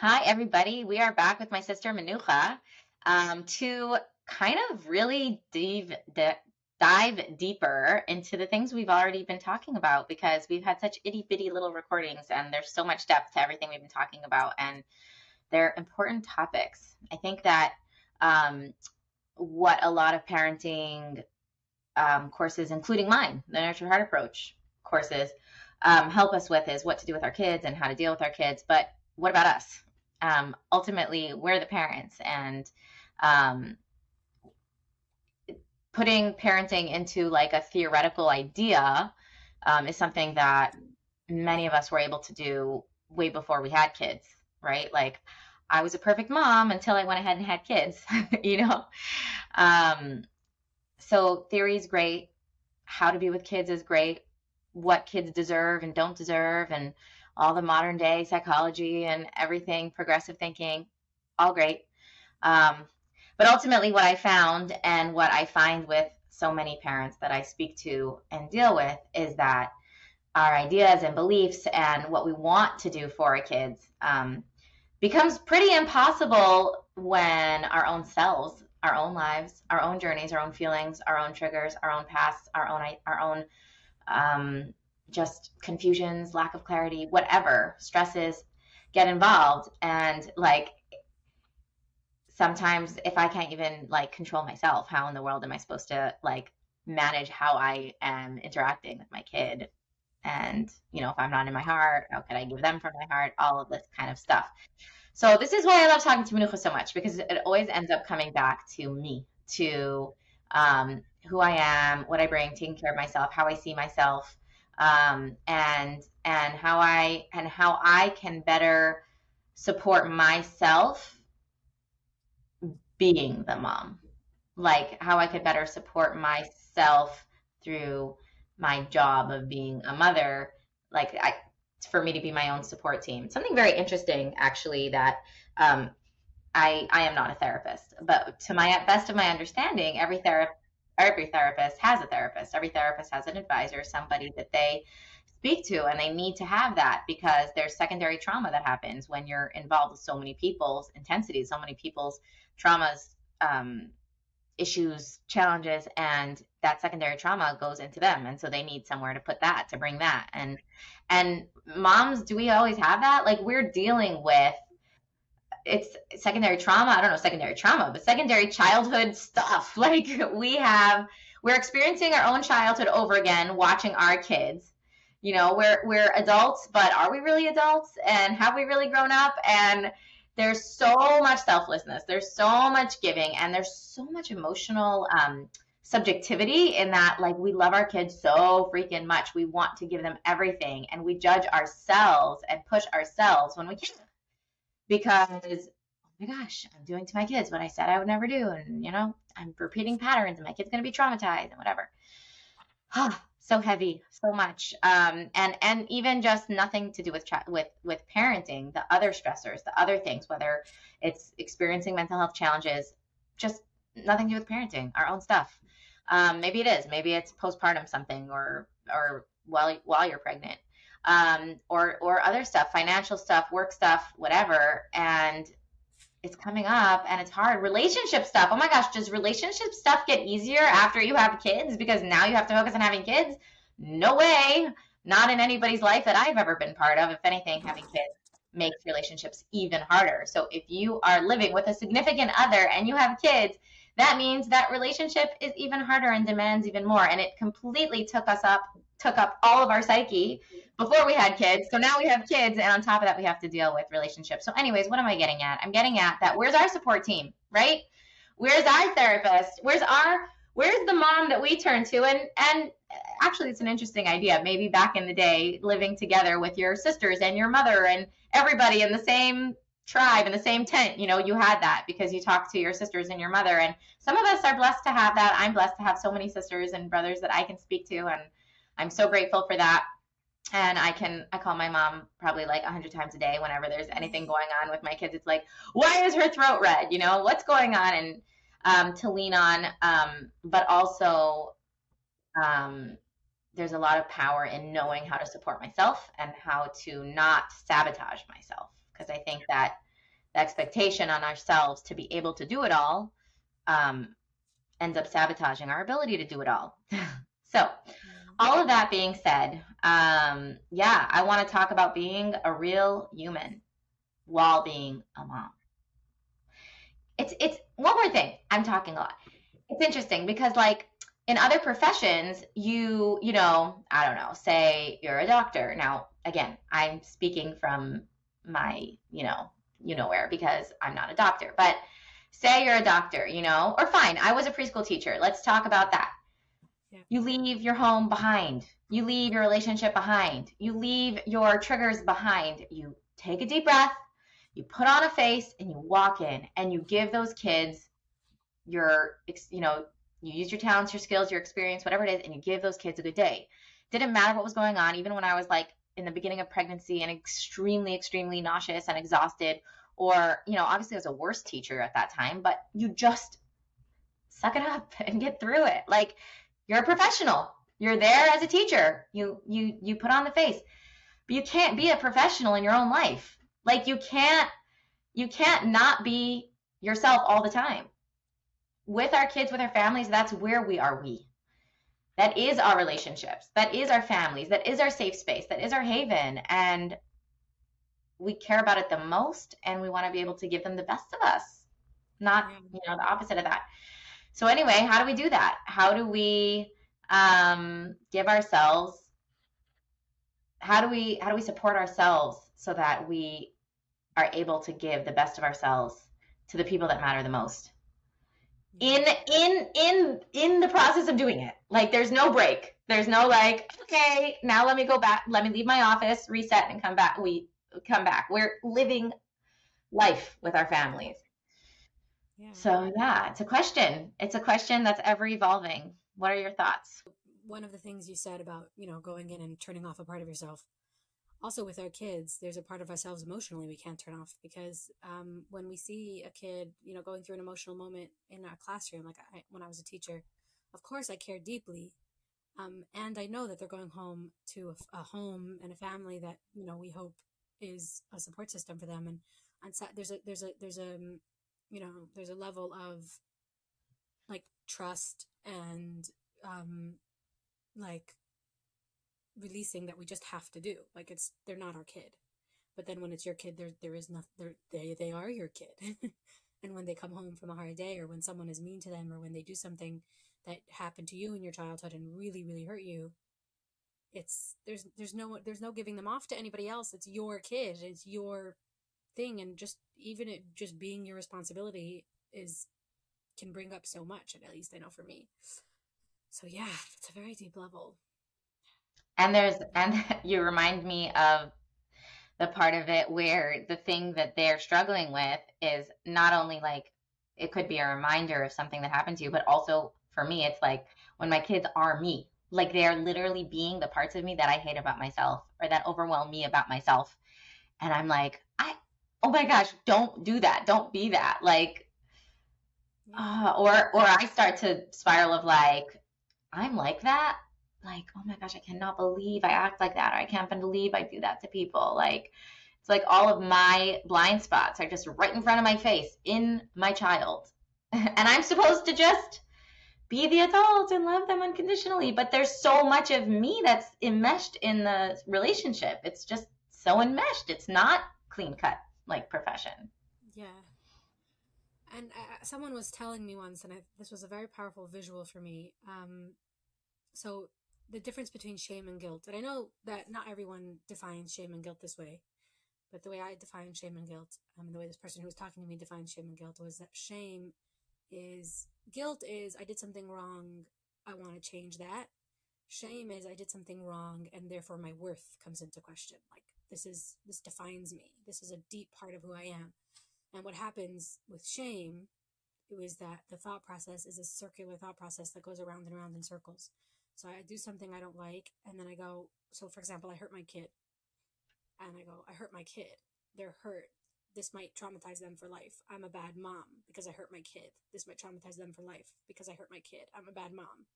Hi, everybody. We are back with my sister Menucha um, to kind of really dive, dive deeper into the things we've already been talking about because we've had such itty bitty little recordings and there's so much depth to everything we've been talking about and they're important topics. I think that um, what a lot of parenting um, courses, including mine, the Nurture Heart Approach courses, um, help us with is what to do with our kids and how to deal with our kids. But what about us? Um, ultimately we're the parents and um, putting parenting into like a theoretical idea um, is something that many of us were able to do way before we had kids right? Like i was a perfect mom until i went ahead and had kids you know? Um, so theory is great. How to be with kids is great. What kids deserve and don't deserve and all the modern day psychology and everything, progressive thinking, all great. Um, but ultimately, what I found and what I find with so many parents that I speak to and deal with is that our ideas and beliefs and what we want to do for our kids um, becomes pretty impossible when our own selves, our own lives, our own journeys, our own feelings, our own triggers, our own pasts, our own our own um, just confusions, lack of clarity, whatever stresses get involved. And like sometimes if I can't even like control myself, how in the world am I supposed to like manage how I am interacting with my kid? And, you know, if I'm not in my heart, how can I give them from my heart? All of this kind of stuff. So this is why I love talking to Menucha so much because it always ends up coming back to me, to um, who I am, what I bring, taking care of myself, how I see myself, um, and and how I and how I can better support myself being the mom, like how I could better support myself through my job of being a mother, like I for me to be my own support team. Something very interesting, actually, that um, I I am not a therapist, but to my best of my understanding, every therapist every therapist has a therapist. Every therapist has an advisor, somebody that they speak to, and they need to have that because there's secondary trauma that happens when you're involved with so many people's intensities, so many people's traumas, um, issues, challenges, and that secondary trauma goes into them, and so they need somewhere to put that, to bring that, and and moms, do we always have that? Like we're dealing with it's secondary trauma. I don't know secondary trauma, but secondary childhood stuff. Like we have, we're experiencing our own childhood over again, watching our kids. You know, we're we're adults, but are we really adults? And have we really grown up? And there's so much selflessness. There's so much giving, and there's so much emotional um, subjectivity in that. Like we love our kids so freaking much. We want to give them everything, and we judge ourselves and push ourselves when we can't because oh my gosh, I'm doing to my kids what I said I would never do, and you know, I'm repeating patterns, and my kid's gonna be traumatized and whatever. so heavy, so much, um, and and even just nothing to do with with with parenting, the other stressors, the other things, whether it's experiencing mental health challenges, just nothing to do with parenting, our own stuff. Um, maybe it is, maybe it's postpartum something, or or while while you're pregnant um, or or other stuff, financial stuff, work stuff, whatever, and it's coming up and it's hard. Relationship stuff. Oh my gosh, does relationship stuff get easier after you have kids because now you have to focus on having kids? No way. Not in anybody's life that I've ever been part of. If anything, having kids makes relationships even harder. So if you are living with a significant other and you have kids, that means that relationship is even harder and demands even more. And it completely took us up, took up all of our psyche before we had kids. So now we have kids, and on top of that, we have to deal with relationships. So, anyways, what am I getting at? I'm getting at that where's our support team, right? Where's our therapist? Where's our where's the mom that we turn to? And and actually, it's an interesting idea. Maybe back in the day, living together with your sisters and your mother and everybody in the same tribe in the same tent you know you had that because you talked to your sisters and your mother and some of us are blessed to have that i'm blessed to have so many sisters and brothers that i can speak to and i'm so grateful for that and I can I call my mom probably like a hundred times a day whenever there's anything going on with my kids. It's like, why is her throat red? You know, what's going on? And um, to lean on, um, but also um, there's a lot of power in knowing how to support myself and how to not sabotage myself because I think that the expectation on ourselves to be able to do it all um, ends up sabotaging our ability to do it all. so, all of that being said, um, yeah, I want to talk about being a real human while being a mom. It's it's one more thing. I'm talking a lot. It's interesting because like in other professions, you you know, I don't know, say you're a doctor. Now, again, I'm speaking from my, you know, you know where because I'm not a doctor. But say you're a doctor, you know, or fine, I was a preschool teacher. Let's talk about that. You leave your home behind. You leave your relationship behind. You leave your triggers behind. You take a deep breath, you put on a face, and you walk in and you give those kids your, you know, you use your talents, your skills, your experience, whatever it is, and you give those kids a good day. Didn't matter what was going on, even when I was like in the beginning of pregnancy and extremely, extremely nauseous and exhausted, or, you know, obviously I was a worse teacher at that time, but you just suck it up and get through it. Like you're a professional. You're there as a teacher. You you you put on the face. But you can't be a professional in your own life. Like you can't you can't not be yourself all the time. With our kids, with our families, that's where we are we. That is our relationships. That is our families. That is our safe space. That is our haven. And we care about it the most and we want to be able to give them the best of us, not, you know, the opposite of that. So anyway, how do we do that? How do we um, give ourselves? How do we how do we support ourselves so that we are able to give the best of ourselves to the people that matter the most? In in in in the process of doing it, like there's no break. There's no like, okay, now let me go back. Let me leave my office, reset, and come back. We come back. We're living life with our families. So yeah, it's a question. It's a question that's ever evolving. What are your thoughts? One of the things you said about, you know, going in and turning off a part of yourself. Also with our kids, there's a part of ourselves emotionally we can't turn off because um, when we see a kid, you know, going through an emotional moment in a classroom, like I, when I was a teacher, of course I care deeply. Um, and I know that they're going home to a, a home and a family that, you know, we hope is a support system for them. And, and there's a, there's a, there's a, you know, there's a level of like trust and um like releasing that we just have to do. Like it's they're not our kid. But then when it's your kid, there there is nothing. They they are your kid. and when they come home from a hard day, or when someone is mean to them, or when they do something that happened to you in your childhood and really really hurt you, it's there's there's no there's no giving them off to anybody else. It's your kid. It's your thing and just even it just being your responsibility is can bring up so much and at least i know for me. So yeah it's a very deep level. And there's and you remind me of the part of it where the thing that they're struggling with is not only like it could be a reminder of something that happened to you but also for me it's like when my kids are me like they're literally being the parts of me that i hate about myself or that overwhelm me about myself. And i'm like i oh my gosh, don't do that. Don't be that. Like, uh, or or I start to spiral of like, I'm like that. Like, oh my gosh, I cannot believe I act like that. Or I can't believe I do that to people. Like, it's like all of my blind spots are just right in front of my face in my child. and I'm supposed to just be the adult and love them unconditionally. But there's so much of me that's enmeshed in the relationship. It's just so enmeshed. It's not clean cut like profession. Yeah. And uh, someone was telling me once, and I, this was a very powerful visual for me. Um, so the difference between shame and guilt, and I know that not everyone defines shame and guilt this way, but the way I define shame and guilt, um, the way this person who was talking to me defined shame and guilt was that shame is guilt is I did something wrong, I want to change that. Shame is I did something wrong, and therefore my worth comes into question. Like this is this defines me. This is a deep part of who i am. And what happens with shame is that the thought process is a circular thought process that goes around and around in circles. So i do something i don't like and then i go so for example i hurt my kid. And i go i hurt my kid. They're hurt. This might traumatize them for life. I'm a bad mom because i hurt my kid. This might traumatize them for life because i hurt my kid. I'm a bad mom.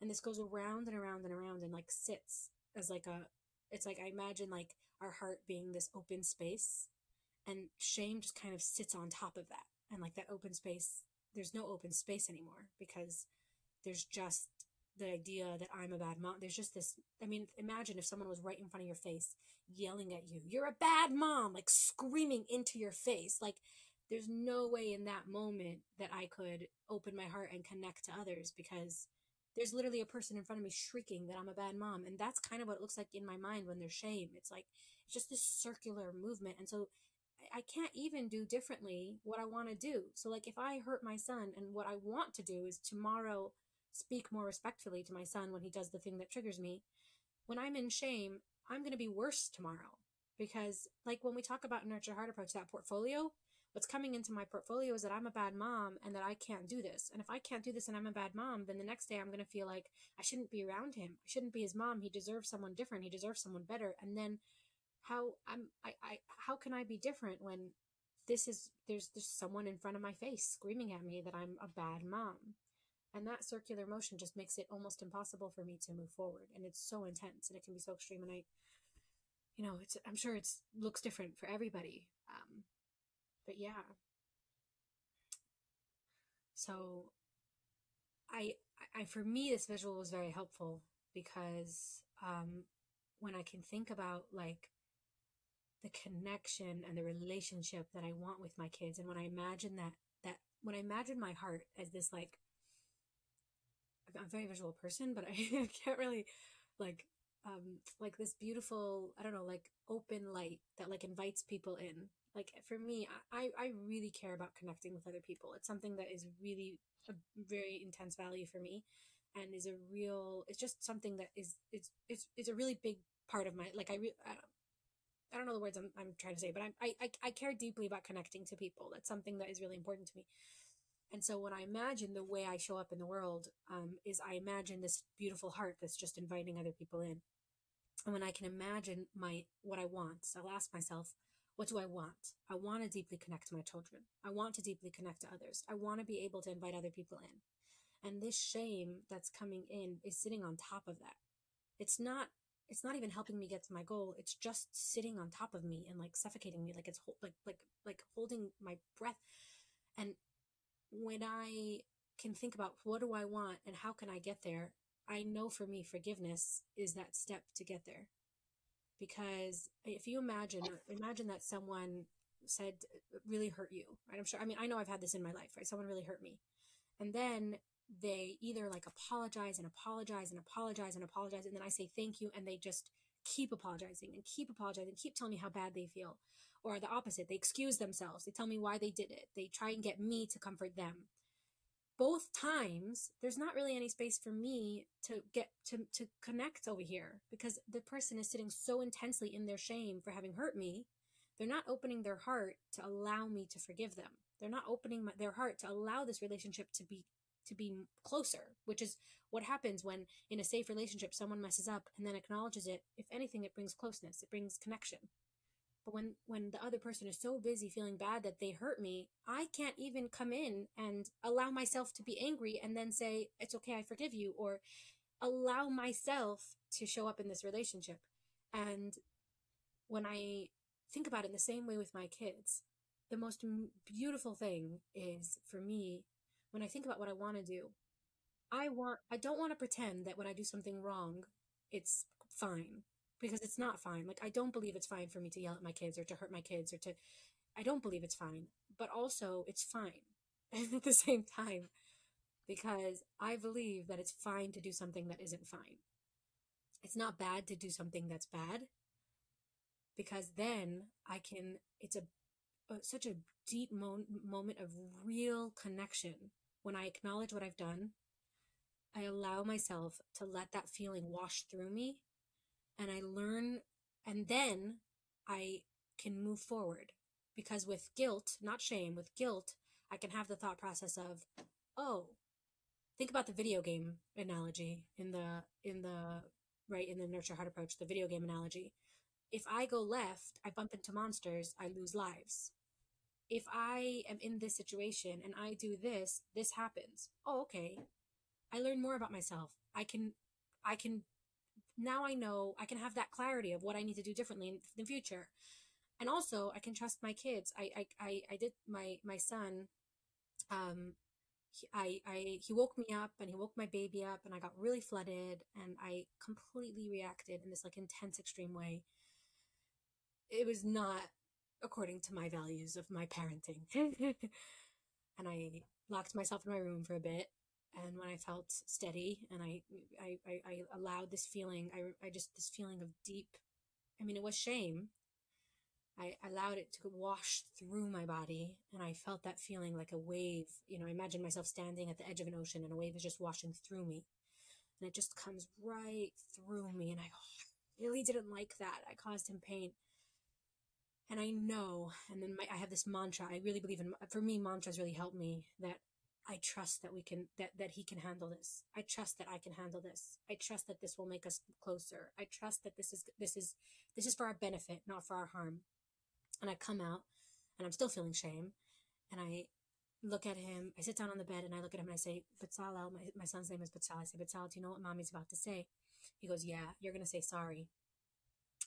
And this goes around and around and around and like sits as like a it's like I imagine like our heart being this open space And shame just kind of sits on top of that. And like that open space, there's no open space anymore because there's just the idea that I'm a bad mom. There's just this. I mean, imagine if someone was right in front of your face, yelling at you, "You're a bad mom!" like screaming into your face. Like, there's no way in that moment that I could open my heart and connect to others because there's literally a person in front of me shrieking that I'm a bad mom. And that's kind of what it looks like in my mind when there's shame. It's like, it's just this circular movement. And so I can't even do differently what I want to do. So, like, if I hurt my son and what I want to do is tomorrow speak more respectfully to my son when he does the thing that triggers me, when I'm in shame, I'm going to be worse tomorrow. Because, like, when we talk about nurture heart approach, that portfolio, what's coming into my portfolio is that I'm a bad mom and that I can't do this. And if I can't do this and I'm a bad mom, then the next day I'm going to feel like I shouldn't be around him. I shouldn't be his mom. He deserves someone different. He deserves someone better. And then how I'm I, I how can I be different when this is there's just someone in front of my face screaming at me that I'm a bad mom. And that circular motion just makes it almost impossible for me to move forward. And it's so intense and it can be so extreme. And I, you know, it's, I'm sure it's looks different for everybody. Um, but yeah. So I, I, for me, this visual was very helpful because, um, when I can think about like the connection and the relationship that I want with my kids, and when I imagine that, that when I imagine my heart as this like I'm a very visual person, but I can't really like um like this beautiful I don't know like open light that like invites people in. Like for me, I I really care about connecting with other people. It's something that is really a very intense value for me, and is a real. It's just something that is it's it's it's a really big part of my like I re, I don't, I don't know the words I'm, I'm trying to say, but I'm, I, I, I care deeply about connecting to people. That's something that is really important to me. And so when I imagine the way I show up in the world, um, is I imagine this beautiful heart that's just inviting other people in. And when I can imagine my what I want, so I'll ask myself, what do I want? I want to deeply connect to my children. I want to deeply connect to others. I want to be able to invite other people in. And this shame that's coming in is sitting on top of that. It's not it's not even helping me get to my goal. It's just sitting on top of me and like suffocating me like it's like like like holding my breath. And when I can think about what do I want and how can I get there, I know for me, forgiveness is that step to get there. Because if you imagine, imagine that someone said, really hurt you, right? I'm sure, I mean, I know I've had this in my life, right? Someone really hurt me. And then they either like apologize and apologize and apologize and apologize. And then I say thank you. And they just keep apologizing and keep apologizing, keep telling me how bad they feel or the opposite. They excuse themselves. They tell me why they did it. They try and get me to comfort them. Both times, there's not really any space for me to get to, to connect over here because the person is sitting so intensely in their shame for having hurt me. They're not opening their heart to allow me to forgive them. They're not opening my, their heart to allow this relationship to be to be closer, which is what happens when in a safe relationship someone messes up and then acknowledges it. If anything, it brings closeness, it brings connection. But when, when the other person is so busy feeling bad that they hurt me, I can't even come in and allow myself to be angry and then say, it's okay, I forgive you, or allow myself to show up in this relationship. And when I think about it in the same way with my kids, the most beautiful thing is for me, when I think about what I want to do, I want, I don't want to pretend that when I do something wrong, it's fine because it's not fine. Like I don't believe it's fine for me to yell at my kids or to hurt my kids or to I don't believe it's fine. But also it's fine at the same time because I believe that it's fine to do something that isn't fine. It's not bad to do something that's bad because then I can it's a, a such a deep mo- moment of real connection when I acknowledge what I've done. I allow myself to let that feeling wash through me and I learn, and then I can move forward. Because with guilt, not shame, with guilt, I can have the thought process of, oh, think about the video game analogy in the, in the, right, in the nurture heart approach, the video game analogy. If I go left, I bump into monsters, I lose lives. If I am in this situation and I do this, this happens. Oh, okay. I learn more about myself. I can, I can now I know I can have that clarity of what I need to do differently in the future. and also I can trust my kids. I I I, I did my my son. Um, he, I I he woke me up and he woke my baby up and I got really flooded and I completely reacted in this like intense extreme way. It was not according to my values of my parenting. and I locked myself in my room for a bit and when I felt steady and I, I, I, allowed this feeling, I, I just, this feeling of deep, I mean, it was shame. I allowed it to wash through my body and I felt that feeling like a wave. You know, I imagined myself standing at the edge of an ocean and a wave is just washing through me. And it just comes right through me. And I really didn't like that. I caused him pain. And I know, and then my, I have this mantra. I really believe in, for me, mantras really help me that I trust that we can that that he can handle this. I trust that I can handle this. I trust that this will make us closer. I trust that this is this is this is for our benefit, not for our harm. And I come out and I'm still feeling shame and I look at him. I sit down on the bed and I look at him and I say, Bezalel, my, my son's name is Bezalel. I say, Bezalel, do you know what mommy's about to say? He goes, yeah, you're going to say sorry.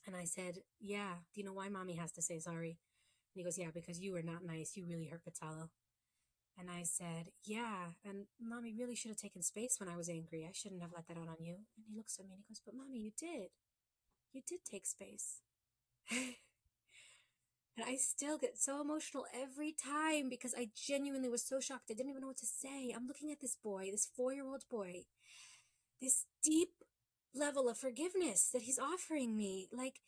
And I said, yeah, do you know why mommy has to say sorry? And he goes, yeah, because you were not nice. You really hurt Bezalel. And I said, Yeah, and mommy really should have taken space when I was angry. I shouldn't have let that out on you. And he looks at me and he goes, But mommy, you did. You did take space. and I still get so emotional every time because I genuinely was so shocked. I didn't even know what to say. I'm looking at this boy, this four year old boy, this deep level of forgiveness that he's offering me. Like,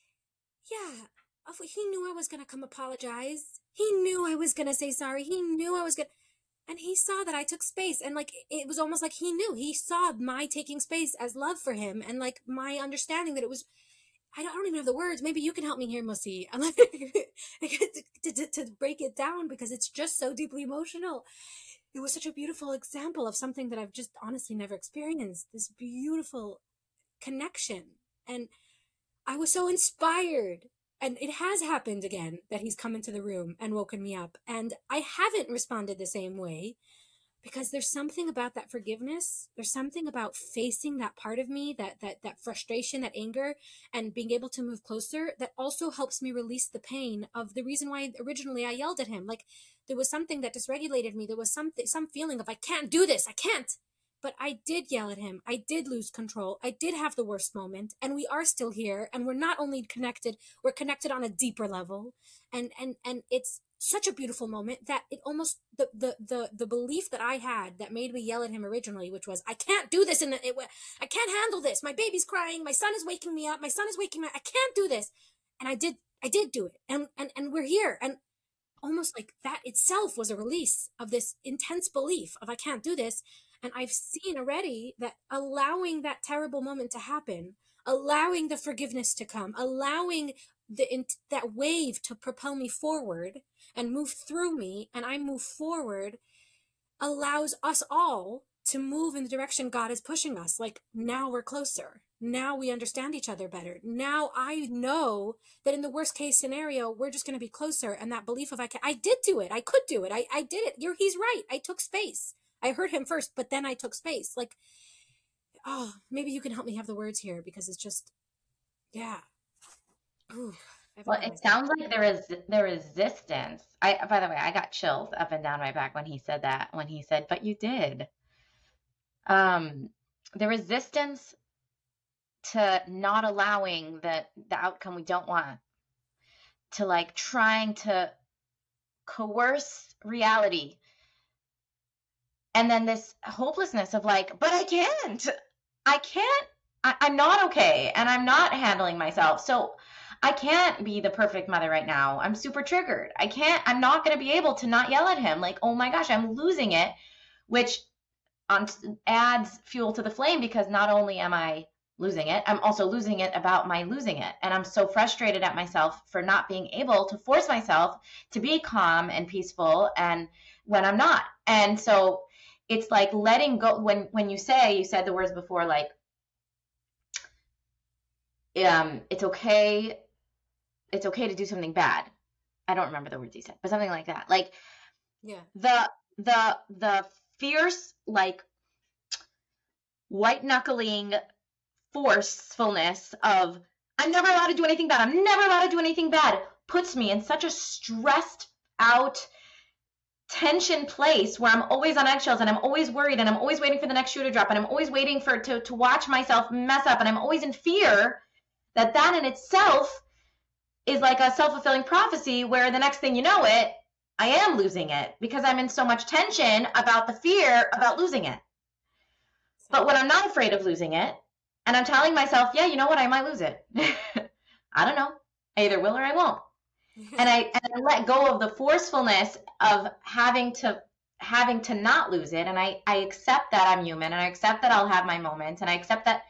yeah, he knew I was going to come apologize. He knew I was going to say sorry. He knew I was going to and he saw that I took space and like it was almost like he knew. He saw my taking space as love for him and like my understanding that it was I don't, I don't even have the words. Maybe you can help me here Mussi. I'm like to, to, to break it down because it's just so deeply emotional. It was such a beautiful example of something that I've just honestly never experienced this beautiful connection. And I was so inspired and it has happened again that he's come into the room and woken me up. And i haven't responded the same way because there's something about that forgiveness. There's something about facing that part of me that that that frustration that anger and being able to move closer that also helps me release the pain of the reason why originally i yelled at him. Like there was something that dysregulated me. There was something some feeling of i can't do this. I can't but I did yell at him. I did lose control. I did have the worst moment and we are still here and we're not only connected, we're connected on a deeper level. And and and it's such a beautiful moment that it almost the the the, the belief that I had that made me yell at him originally, which was I can't do this and it, I can't handle this. My baby's crying. My son is waking me up. My son is waking me up. I can't do this. And I did I did do it. And and and we're here. And almost like that itself was a release of this intense belief of I can't do this and I've seen already that allowing that terrible moment to happen, allowing the forgiveness to come, allowing the that wave to propel me forward and move through me, and I move forward, allows us all to move in the direction God is pushing us. Like now we're closer. Now we understand each other better. Now I know that in the worst case scenario, we're just going to be closer. And that belief of I can, I did do it. I could do it. I, I did it. You're, he's right. I took space. I heard him first, but then I took space. Like, oh, maybe you can help me have the words here because it's just, yeah. Ooh, well, it sounds like there is the resistance. I, by the way, I got chills up and down my back when he said that. When he said, "But you did." Um, the resistance to not allowing the the outcome we don't want, to like trying to coerce reality and then this hopelessness of like but i can't. I can't I, i'm not okay and i'm not handling myself. So i can't be the perfect mother right now. I'm super triggered. I can't i'm not going to be able to not yell at him. Like oh my gosh i'm losing it which on, adds fuel to the flame because not only am i losing it i'm also losing it about my losing it. And i'm so frustrated at myself for not being able to force myself to be calm and peaceful and when i'm not. And so it's like letting go when when you say you said the words before like um it's okay it's okay to do something bad. I don't remember the words you said but something like that. Like yeah. the the the fierce like white knuckling forcefulness of i'm never allowed to do anything bad i'm never allowed to do anything bad puts me in such a stressed out tension place where I'm always on eggshells and I'm always worried and I'm always waiting for the next shoe to drop and I'm always waiting for to to watch myself mess up and I'm always in fear that that in itself is like a self-fulfilling prophecy where the next thing you know it I am losing it because I'm in so much tension about the fear about losing it. But when I'm not afraid of losing it and I'm telling myself, yeah, you know what, I might lose it. I don't know. I either will or I won't and I and I let go of the forcefulness of having to having to not lose it and I I accept that I'm human and I accept that I'll have my moments and I accept that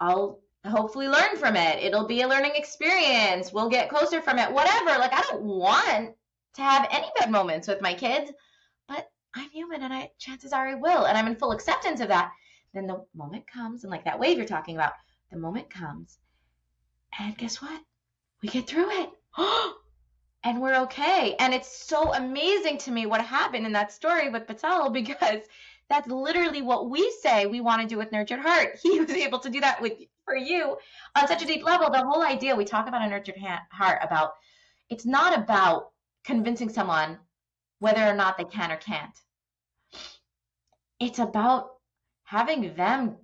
I'll hopefully learn from it. It'll be a learning experience. We'll get closer from it. Whatever. Like I don't want to have any bad moments with my kids, but I'm human and I chances are I will and I'm in full acceptance of that. Then the moment comes and like that wave you're talking about, the moment comes and guess what? We get through it and we're okay. And it's so amazing to me what happened in that story with Patel because that's literally what we say we want to do with Nurtured Heart. He was able to do that with for you on such a deep level. The whole idea we talk about a Nurtured Heart about it's not about convincing someone whether or not they can or can't. It's about having them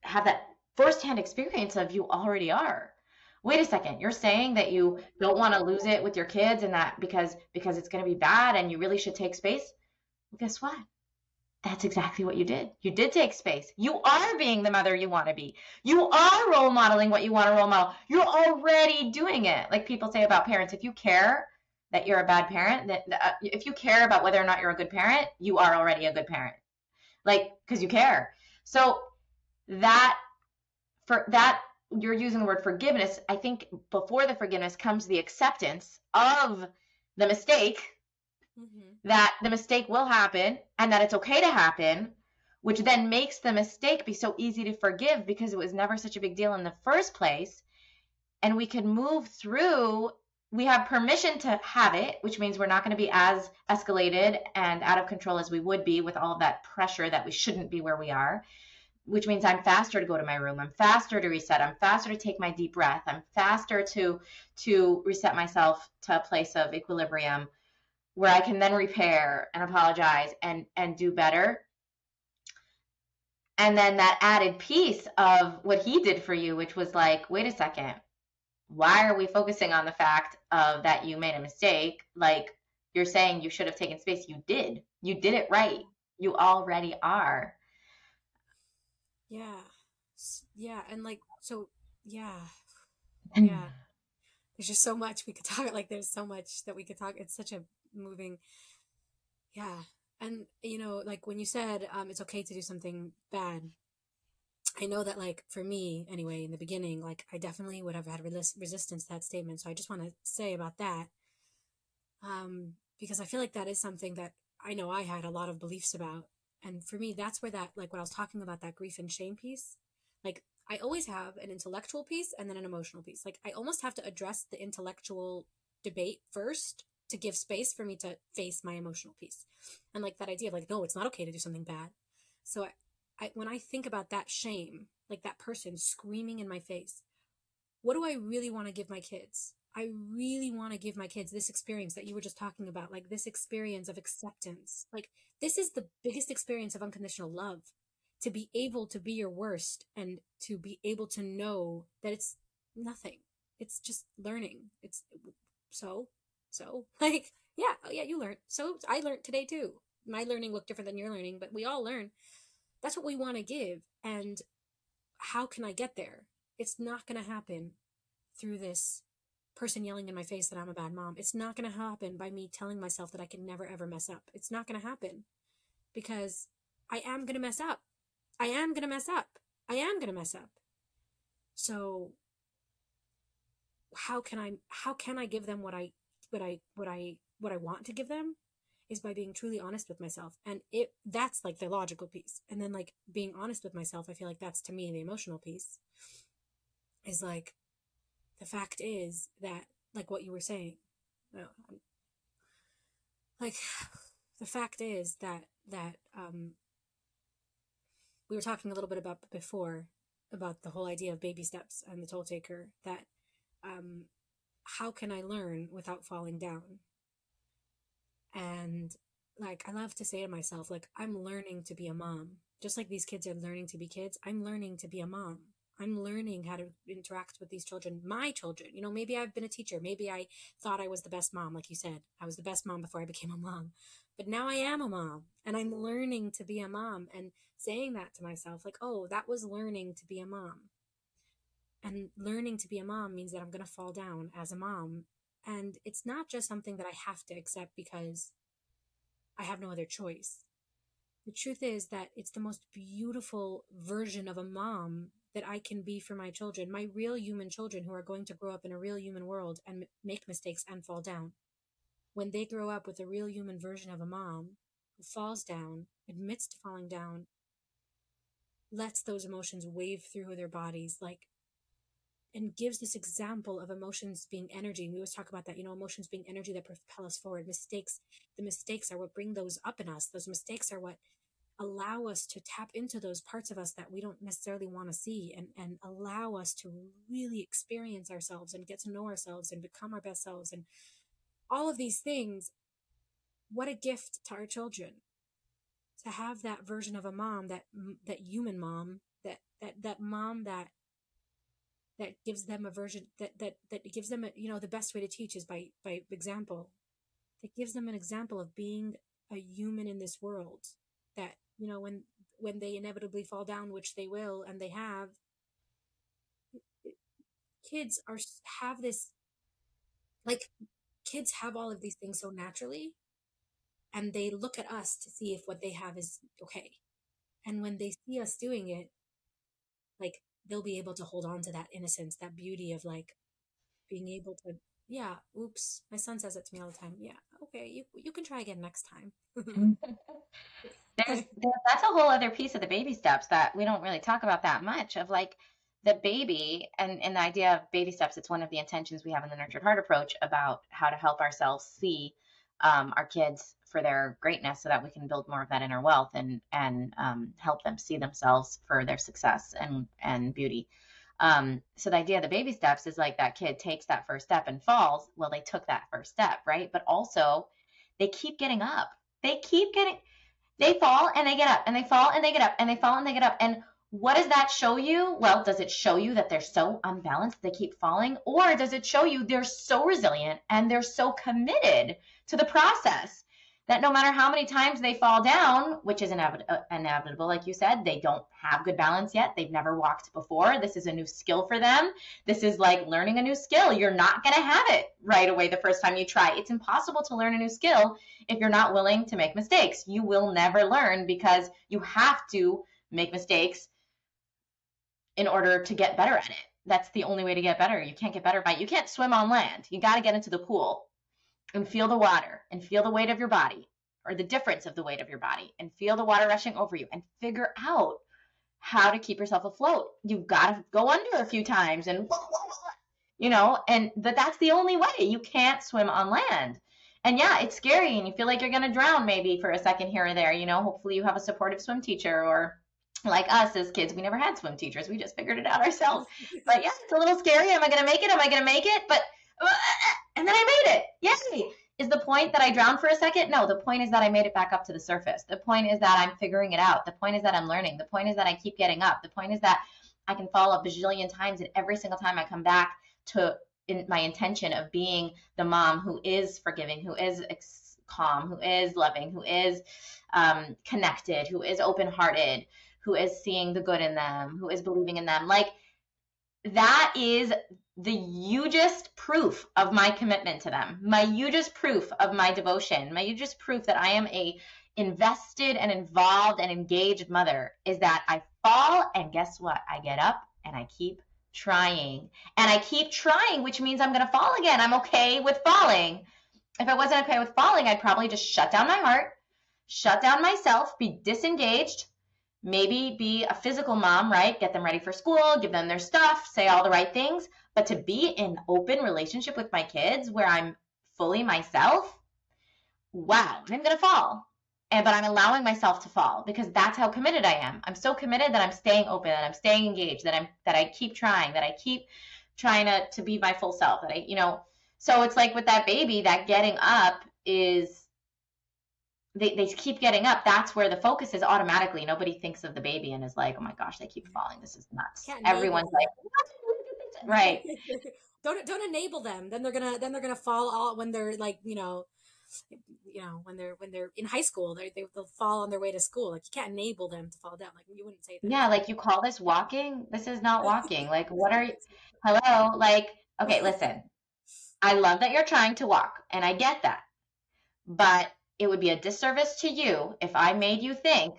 have that firsthand experience of you already are wait a second you're saying that you don't want to lose it with your kids and that because because it's going to be bad and you really should take space? Well guess what? That's exactly what you did. You did take space. You are being the mother you want to be. You are role modeling what you want to role model. You're already doing it. Like people say about parents if you care that you're a bad parent that uh, if you care about whether or not you're a good parent you are already a good parent. Like because you care. So that for that you're using the word forgiveness, I think before the forgiveness comes the acceptance of the mistake, mm-hmm. that the mistake will happen and that it's okay to happen, which then makes the mistake be so easy to forgive because it was never such a big deal in the first place. And we can move through, we have permission to have it, which means we're not going to be as escalated and out of control as we would be with all of that pressure that we shouldn't be where we are which means I'm faster to go to my room. I'm faster to reset. I'm faster to take my deep breath. I'm faster to to reset myself to a place of equilibrium where I can then repair and apologize and and do better. And then that added piece of what he did for you, which was like, wait a second, why are we focusing on the fact of that you made a mistake? Like you're saying you should have taken space. You did. You did it right. You already are yeah. Yeah. And like, so, yeah. Yeah. There's just so much we could talk. Like, there's so much that we could talk. It's such a moving, yeah. And, you know, like when you said um, it's okay to do something bad, I know that, like, for me, anyway, in the beginning, like, I definitely would have had res- resistance to that statement. So I just want to say about that. Um, because I feel like that is something that I know I had a lot of beliefs about and for me, that's where that, like what I was talking about, that grief and shame piece, like I always have an intellectual piece and then an emotional piece. Like I almost have to address the intellectual debate first to give space for me to face my emotional piece. And like that idea of like, no, it's not okay to do something bad. So I, I when I think about that shame, like that person screaming in my face, what do I really want to give my kids? I really want to give my kids this experience that you were just talking about, like this experience of acceptance. Like, this is the biggest experience of unconditional love to be able to be your worst and to be able to know that it's nothing. It's just learning. It's so, so, like, yeah, oh yeah, you learned. So I learned today too. My learning looked different than your learning, but we all learn. That's what we want to give. And how can I get there? It's not going to happen through this person yelling in my face that I'm a bad mom. It's not going to happen by me telling myself that I can never ever mess up. It's not going to happen because I am going to mess up. I am going to mess up. I am going to mess up. So how can I how can I give them what I what I what I what I want to give them is by being truly honest with myself. And it that's like the logical piece. And then like being honest with myself, I feel like that's to me the emotional piece. Is like the fact is that, like what you were saying, like the fact is that that um, we were talking a little bit about before about the whole idea of baby steps and the toll taker. That um, how can I learn without falling down? And like, I love to say to myself, like, I'm learning to be a mom. Just like these kids are learning to be kids, I'm learning to be a mom. I'm learning how to interact with these children, my children. You know, maybe I've been a teacher. Maybe I thought I was the best mom, like you said. I was the best mom before I became a mom. But now I am a mom and I'm learning to be a mom and saying that to myself, like, oh, that was learning to be a mom. And learning to be a mom means that I'm going to fall down as a mom. And it's not just something that I have to accept because I have no other choice. The truth is that it's the most beautiful version of a mom that I can be for my children, my real human children who are going to grow up in a real human world and make mistakes and fall down. When they grow up with a real human version of a mom who falls down, admits to falling down, lets those emotions wave through their bodies, like, and gives this example of emotions being energy. We always talk about that, you know, emotions being energy that propel us forward. Mistakes, the mistakes are what bring those up in us. Those mistakes are what allow us to tap into those parts of us that we don't necessarily want to see and, and allow us to really experience ourselves and get to know ourselves and become our best selves and all of these things. What a gift to our children to have that version of a mom, that, that human mom, that, that, that mom that, that gives them a version that, that, that gives them, a, you know, the best way to teach is by, by example, that gives them an example of being a human in this world you know when when they inevitably fall down which they will and they have kids are have this like kids have all of these things so naturally and they look at us to see if what they have is okay. And when they see us doing it like they'll be able to hold on to that innocence that beauty of like being able to yeah oops my son says it to me all the time. Yeah okay you you can try again next time. There's, there's that's a whole other piece of the baby steps that we don't really talk about that much of like the baby and, and the idea of baby steps it's one of the intentions we have in the nurtured heart approach about how to help ourselves see um, our kids for their greatness so that we can build more of that inner wealth and and um, help them see themselves for their success and and beauty um, so the idea of the baby steps is like that kid takes that first step and falls well they took that first step right but also they keep getting up they keep getting they fall and they get up and they fall and they get up and they fall and they get up. And what does that show you? Well, does it show you that they're so unbalanced they keep falling? Or does it show you they're so resilient and they're so committed to the process that no matter how many times they fall down, which is inevit- uh, inevitable, like you said, they don't have good balance yet. They've never walked before. This is a new skill for them. This is like learning a new skill. You're not going to have it right away the first time you try. It's impossible to learn a new skill if you're not willing to make mistakes. You will never learn because you have to make mistakes in order to get better at it. That's the only way to get better. You can't get better by you can't swim on land. You got to get into the pool and feel the water and feel the weight of your body or the difference of the weight of your body and feel the water rushing over you and figure out how to keep yourself afloat. You've got to go under a few times and you know, and that that's the only way. You can't swim on land. And yeah, it's scary and you feel like you're going to drown maybe for a second here or there, you know. Hopefully you have a supportive swim teacher or like us as kids, we never had swim teachers. We just figured it out ourselves. But yeah, it's a little scary. Am I going to make it? Am I going to make it? But and then I made it. Yay! Is the point that I drowned for a second? No, the point is that I made it back up to the surface. The point is that I'm figuring it out. The point is that I'm learning. The point is that I keep getting up. The point is that I can fall a bajillion times, and every single time I come back to in my intention of being the mom who is forgiving, who is ex- calm, who is loving, who is um, connected, who is open hearted, who is seeing the good in them, who is believing in them. Like that is the hugest proof of my commitment to them, my hugest proof of my devotion, my hugest proof that I am a invested and involved and engaged mother is that I fall and guess what? I get up and I keep trying. And I keep trying, which means I'm going to fall again. I'm okay with falling. If I wasn't okay with falling, I'd probably just shut down my heart, shut down myself, be disengaged, maybe be a physical mom, right? Get them ready for school, give them their stuff, say all the right things. But to be in open relationship with my kids where I'm fully myself, wow, I'm to fall. And but I'm allowing myself to fall because that's how committed I am. I'm so committed that I'm staying open, that I'm staying engaged, that I'm that I keep trying, that I keep trying to to be my full self, that I, you know, So it's like with that baby, that getting up is they, they keep getting up. That's where the focus is automatically. Nobody thinks of the baby and is like, oh my gosh, they keep falling. This is nuts. Can't Everyone's like, right. don't don't enable them. Then they're gonna then they're gonna fall all when they're like you know, you know when they're when they're in high school they they they'll fall on their way to school. Like you can't enable them to fall down. Like you wouldn't say that. Yeah, like you call this walking? This is not walking. Like what are you? Hello, like okay, listen. I love that you're trying to walk, and I get that, but it would be a disservice to you if I made you think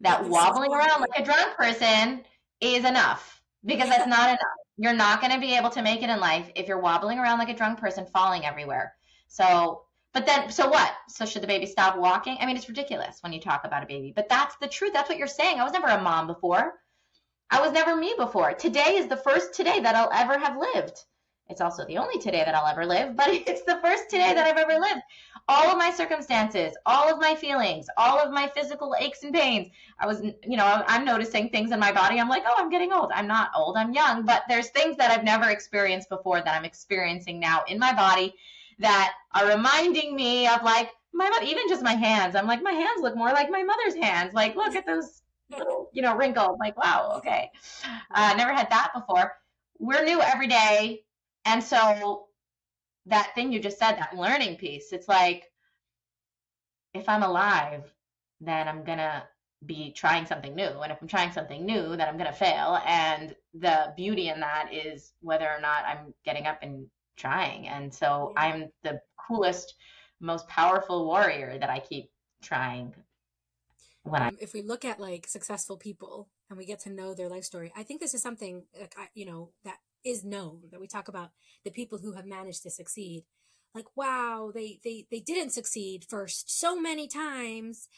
that wobbling around like a drunk person is enough because that's not enough. You're not going to be able to make it in life if you're wobbling around like a drunk person, falling everywhere. So, but then, so what? So, should the baby stop walking? I mean, it's ridiculous when you talk about a baby, but that's the truth. That's what you're saying. I was never a mom before. I was never me before. Today is the first today that I'll ever have lived. It's also the only today that I'll ever live, but it's the first today that I've ever lived. All of my circumstances, all of my feelings, all of my physical aches and pains. I was, you know, I'm noticing things in my body. I'm like, oh, I'm getting old. I'm not old, I'm young. But there's things that I've never experienced before that I'm experiencing now in my body that are reminding me of like my mother, even just my hands. I'm like, my hands look more like my mother's hands. Like, look at those little, you know, wrinkled. Like, wow, okay. Uh, never had that before. We're new every day and so that thing you just said, that learning piece, it's like if I'm alive, then I'm going to be trying something new. And if I'm trying something new, then I'm going to fail. And the beauty in that is whether or not I'm getting up and trying. And so I'm the coolest, most powerful warrior that I keep trying. When um, I- if we look at like successful people and we get to know their life story, I think this is something like I, you know that is known that we talk about the people who have managed to succeed. Like wow they they they didn't succeed first so many times.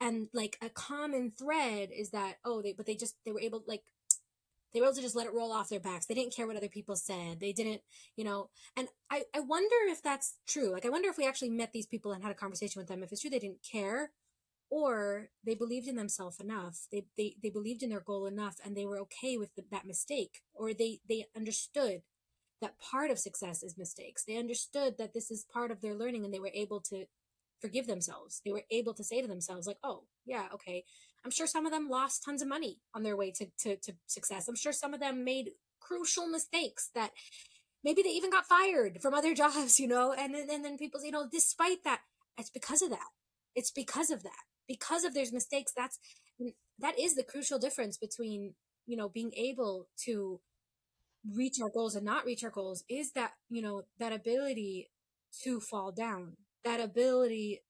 And like a common thread is that oh they but they just they were able like they were able to just let it roll off their backs. They didn't care what other people said. They didn't you know and i i wonder if that's true. Like i wonder if we actually met these people and had a conversation with them. If it's true they didn't care or they believed in themselves enough they, they they believed in their goal enough and they were okay with the, that mistake or they they understood that part of success is mistakes. They understood that this is part of their learning and they were able to forgive themselves. They were able to say to themselves like oh yeah okay. I'm sure some of them lost tons of money on their way to, to, to success. I'm sure some of them made crucial mistakes that maybe they even got fired from other jobs you know? And then, and then people you know despite that it's because of that. It's because of that because of there's mistakes that's that is the crucial difference between you know being able to reach our goals and not reach our goals is that you know that ability to fall down that ability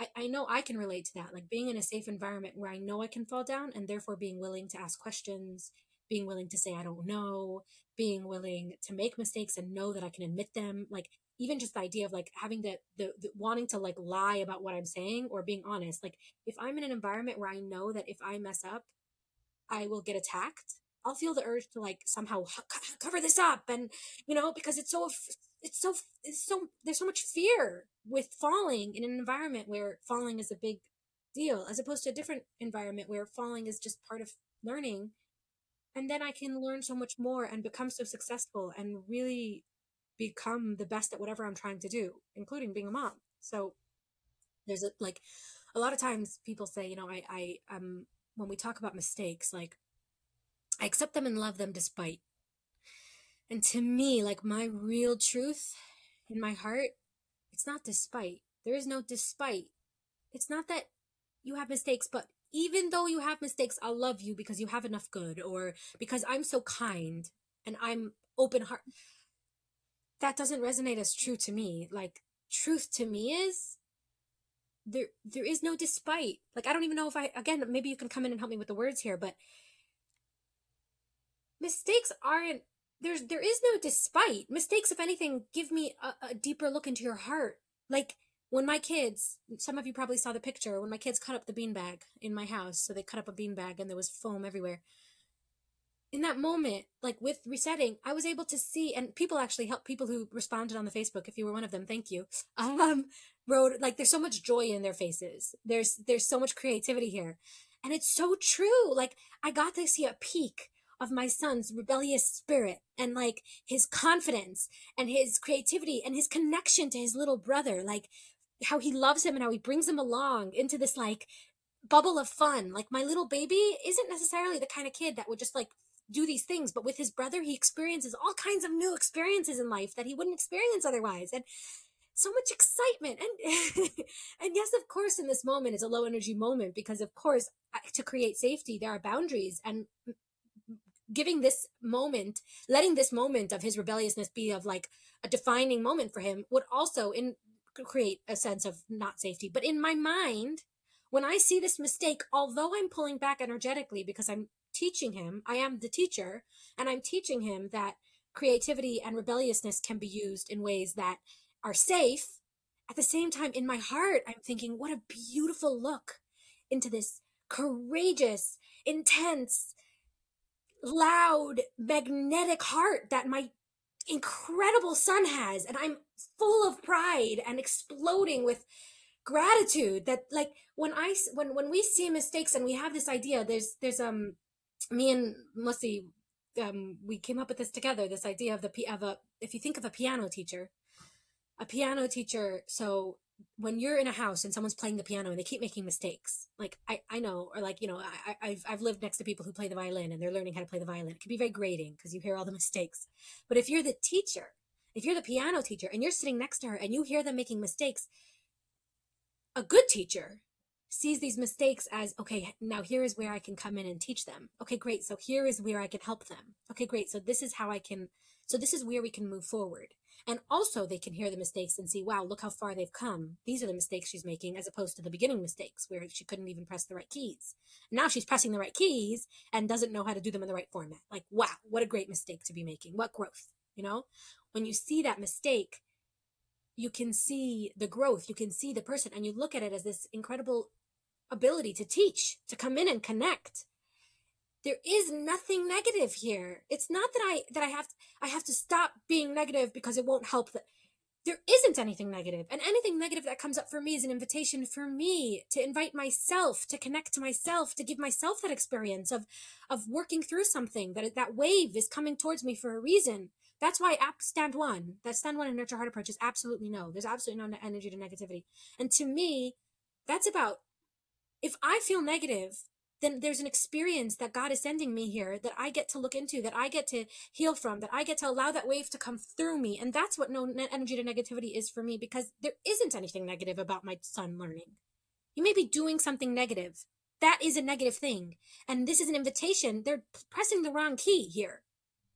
I, I know I can relate to that. Like being in a safe environment where I know I can fall down and therefore being willing to ask questions, being willing to say, I don't know, being willing to make mistakes and know that I can admit them. Like even just the idea of like having the, the, the wanting to like lie about what I'm saying or being honest. Like if I'm in an environment where I know that if I mess up, I will get attacked. I'll feel the urge to like somehow cover this up and you know because it's so it's so it's so there's so much fear with falling in an environment where falling is a big deal as opposed to a different environment where falling is just part of learning and then I can learn so much more and become so successful and really become the best at whatever I'm trying to do, including being a mom. So there's a like a lot of times people say, you know, I I um when we talk about mistakes, like I accept them and love them despite. And to me, like my real truth in my heart, it's not despite. There is no despite. It's not that you have mistakes, but even though you have mistakes, I'll love you because you have enough good or because I'm so kind and I'm open heart that doesn't resonate as true to me. Like truth to me is there there is no despite. Like I don't even know if I again maybe you can come in and help me with the words here, but mistakes aren't there's there is no despite. Mistakes if anything give me a, a deeper look into your heart. Like when my kids, some of you probably saw the picture, when my kids cut up the beanbag in my house, so they cut up a beanbag and there was foam everywhere in that moment, like with resetting, I was able to see, and people actually help people who responded on the Facebook. If you were one of them, thank you. Um, wrote like, there's so much joy in their faces. There's, there's so much creativity here. And it's so true. Like I got to see a peak of my son's rebellious spirit and like his confidence and his creativity and his connection to his little brother like how he loves him and how he brings him along into this like bubble of fun like my little baby isn't necessarily the kind of kid that would just like do these things but with his brother he experiences all kinds of new experiences in life that he wouldn't experience otherwise and so much excitement and and yes of course in this moment it's a low energy moment because of course to create safety there are boundaries and giving this moment letting this moment of his rebelliousness be of like a defining moment for him would also in create a sense of not safety. But in my mind when i see this mistake although i'm pulling back energetically because i'm teaching him i am the teacher and i'm teaching him that creativity and rebelliousness can be used in ways that are safe, at the same time, in my heart, I'm thinking, what a beautiful look into this courageous, intense, loud, magnetic heart that my incredible son has. And I'm full of pride and exploding with gratitude that like when I, when, when we see mistakes and we have this idea, there's, there's, um, me and Mussi, um, we came up with this together, this idea of the, of a, if you think of a piano teacher, a piano teacher so when you're in a house and someone's playing the piano and they keep making mistakes like i, I know or like you know I, I've, I've lived next to people who play the violin and they're learning how to play the violin. It can be very grating because you hear all the mistakes. But if you're the teacher if you're the piano teacher and you're sitting next to her and you hear them making mistakes a good teacher sees these mistakes as okay now here is where i can come in and teach them okay great so here is where i can help them okay great so this is how i can so this is where we can move forward and also, they can hear the mistakes and see, wow, look how far they've come. These are the mistakes she's making, as opposed to the beginning mistakes where she couldn't even press the right keys. Now she's pressing the right keys and doesn't know how to do them in the right format. Like, wow, what a great mistake to be making. What growth, you know? When you see that mistake, you can see the growth, you can see the person, and you look at it as this incredible ability to teach, to come in and connect. There is nothing negative here. It's not that i that i have to, i have to stop being negative because it won't help that there isn't anything negative. And anything negative that comes up for me is an invitation for me to invite myself to connect to myself to give myself that experience of of working through something that that wave is coming towards me for a reason. That's why app stand one that stand one and nurture heart approach is absolutely no. There's absolutely no energy to negativity. And to me that's about if i feel negative then there's an experience that God is sending me here that I get to look into, that I get to heal from, that I get to allow that wave to come through me. And that's what no energy to negativity is for me because there isn't anything negative about my son learning. He may be doing something negative. That is a negative thing. And this is an invitation. They're pressing the wrong key here.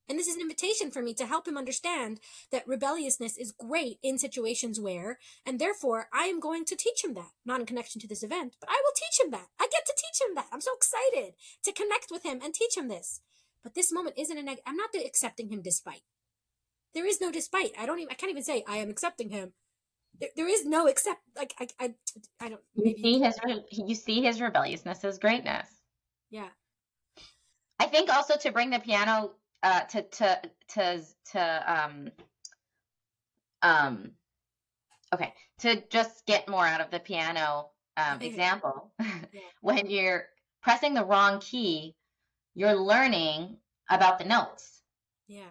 And this is an invitation for me to help him understand that rebelliousness is great in situations where, and therefore I am going to teach him that, not in connection to this event, but I will teach him that. I get to teach him that. I'm so excited to connect with him and teach him this. But this moment isn't a neg- I'm not accepting him despite. There is no despite. I don't even, I can't even say I am accepting him. There, there is no accept, like, I, I, I don't. Maybe. You see his, you see his rebelliousness as greatness. Yeah. I think also to bring the piano uh, to to to to um um okay to just get more out of the piano um, example when you're pressing the wrong key you're learning about the notes yeah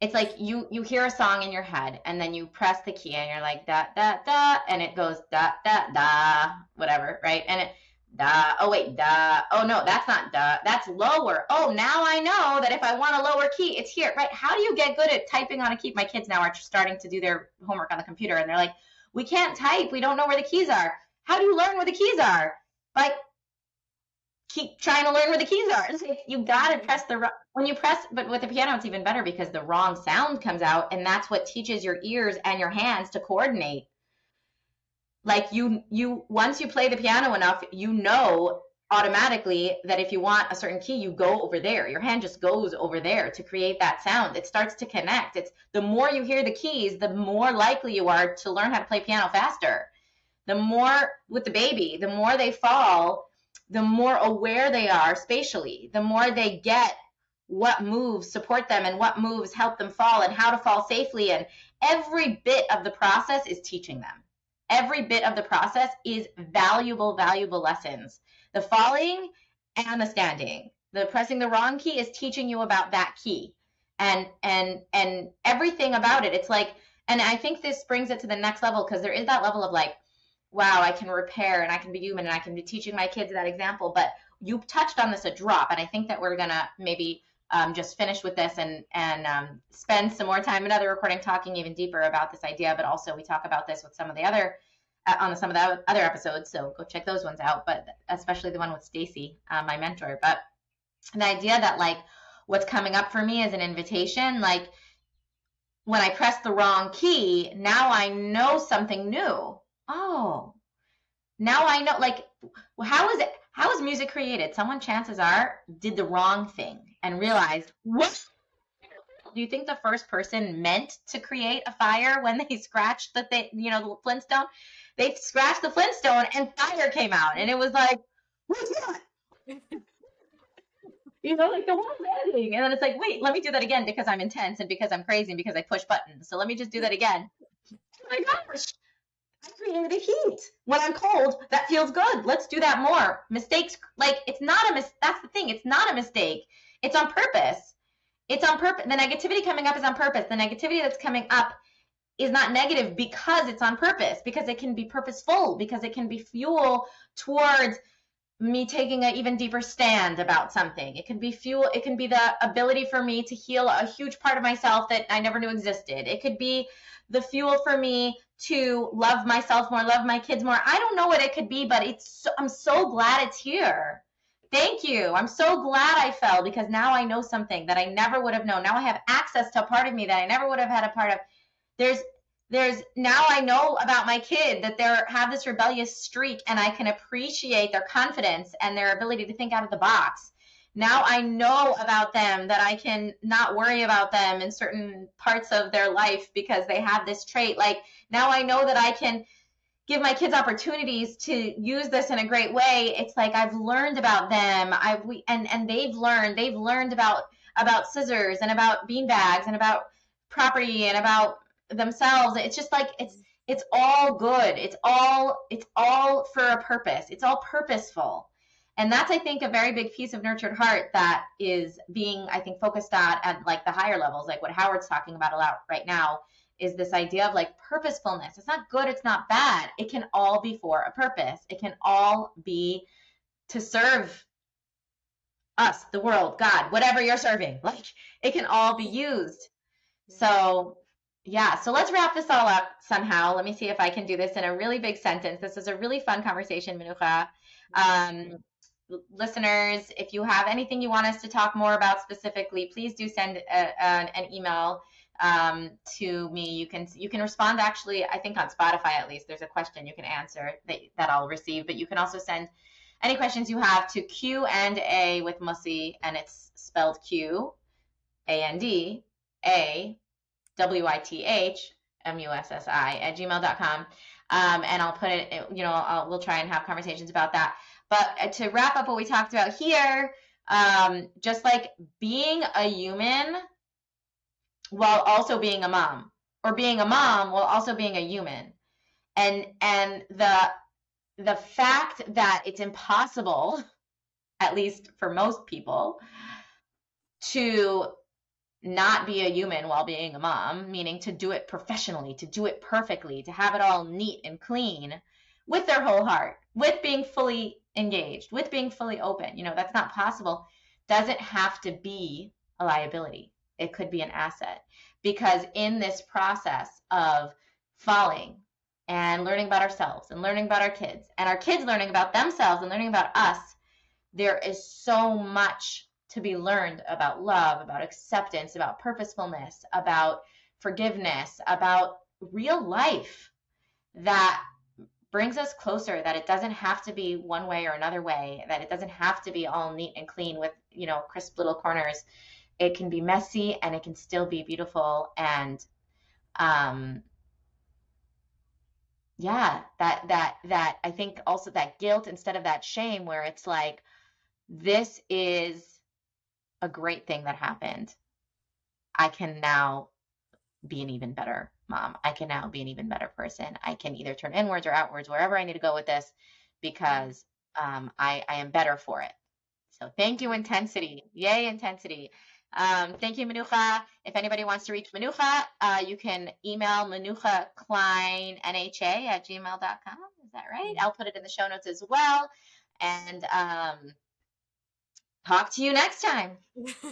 it's like you you hear a song in your head and then you press the key and you're like da da da and it goes da da da whatever right and it da. Oh wait, da. Oh no, that's not da. That's lower. Oh, now I know that if I want a lower key, it's here, right? How do you get good at typing on a key? My kids now are starting to do their homework on the computer, and they're like, "We can't type. We don't know where the keys are. How do you learn where the keys are?" Like, keep trying to learn where the keys are. You gotta mm-hmm. press the when you press, but with the piano, it's even better because the wrong sound comes out, and that's what teaches your ears and your hands to coordinate. Like you you once you play the piano enough you know automatically that if you want a certain key you go over there. Your hand just goes over there to create that sound. It starts to connect. It's the more you hear the keys the more likely you are to learn how to play piano faster the more with the baby the more they fall the more aware they are spatially the more they get what moves support them and what moves help them fall and how to fall safely and every bit of the process is teaching them every bit of the process is valuable, valuable lessons. The falling and the standing. The pressing the wrong key is teaching you about that key. And and and everything about it. It's like and I think this brings it to the next level because there is that level of like, wow, I can repair and I can be human and I can be teaching my kids that example. But you touched on this a drop, and I think that we're gonna maybe um, just finish with this and and um, spend some more time another recording talking even deeper about this idea. But also we talk about this with some of the other uh, on some of the other episodes, so go check those ones out. But especially the one with Stacy, uh, my mentor. But the idea that like what's coming up for me is an invitation, like when I press the wrong key, now I know something new. Oh, now I know like how is it how is music created? Someone, chances are, did the wrong thing and realized, what? Do you think the first person meant to create a fire when they scratched the thing, you know, the Flintstone? They scratched the Flintstone and fire came out, and it was like, what's that? you know, like the whole editing, and then it's like, wait, let me do that again because I'm intense and because I'm crazy and because I push buttons. So let me just do that again. Oh my gosh, I created a heat. When I'm cold, that feels good. Let's do that more. Mistakes, like it's not a mis. That's the thing. It's not a mistake. It's on purpose. It's on purpose. The negativity coming up is on purpose. The negativity that's coming up is not negative because it's on purpose. Because it can be purposeful. Because it can be fuel towards me taking an even deeper stand about something. It can be fuel. It can be the ability for me to heal a huge part of myself that I never knew existed. It could be the fuel for me to love myself more, love my kids more. I don't know what it could be, but it's so, I'm so glad it's here. Thank you. I'm so glad I fell because now I know something that I never would have known. Now I have access to a part of me that I never would have had a part of. There's there's now I know about my kid that they have this rebellious streak and I can appreciate their confidence and their ability to think out of the box now I know about them that I can not worry about them in certain parts of their life because they have this trait. Like now I know that I can give my kids opportunities to use this in a great way. It's like I've learned about them. I've we and and they've learned. They've learned about about scissors and about bean bags and about property and about themselves. It's just like it's it's all good. It's all it's all for a purpose. It's all purposeful and that's i think a very big piece of nurtured heart that is being i think focused on at like the higher levels like what howard's talking about a lot right now is this idea of like purposefulness. It's not good it's not bad. It can all be for a purpose. It can all be to serve us the world god whatever you're serving. Like it can all be used. So yeah so let's wrap this all up somehow. Let me see if i can do this in a really big sentence. This is a really fun conversation Menucha. um, listeners, if you have anything you want us to talk more about specifically, please do send a, an email um, to me. You can you can respond actually. I think on Spotify at least there's a question you can answer that that I'll receive. But you can also send any questions you have to Q and A with Mussi, and it's spelled Q A N D A W I T H M U S S I at gmail.com. Um, and I'll put it, you know, I'll, we'll try and have conversations about that. But uh, to wrap up what we talked about here, um, just like being a human while also being a mom, or being a mom while also being a human, and and the the fact that it's impossible, at least for most people, to not be a human while being a mom, meaning to do it professionally, to do it perfectly, to have it all neat and clean with their whole heart, with being fully engaged, with being fully open. You know, that's not possible. Doesn't have to be a liability. It could be an asset. Because in this process of falling and learning about ourselves and learning about our kids and our kids learning about themselves and learning about us, there is so much to be learned about love, about acceptance, about purposefulness, about forgiveness, about real life that brings us closer that it doesn't have to be one way or another way that it doesn't have to be all neat and clean with you know crisp little corners. It can be messy and it can still be beautiful and um yeah that that that i think also that guilt instead of that shame where it's like this is a great thing that happened. I can now be an even better mom. I can now be an even better person. I can either turn inwards or outwards, wherever I need to go with this, because um, I, I am better for it. So thank you, intensity. Yay, intensity. Um, thank you, Menucha. If anybody wants to reach Menucha, uh, you can email Menucha Klyne NHA at gmail.com. Is that right? I'll put it in the show notes as well. And um, talk to you next time.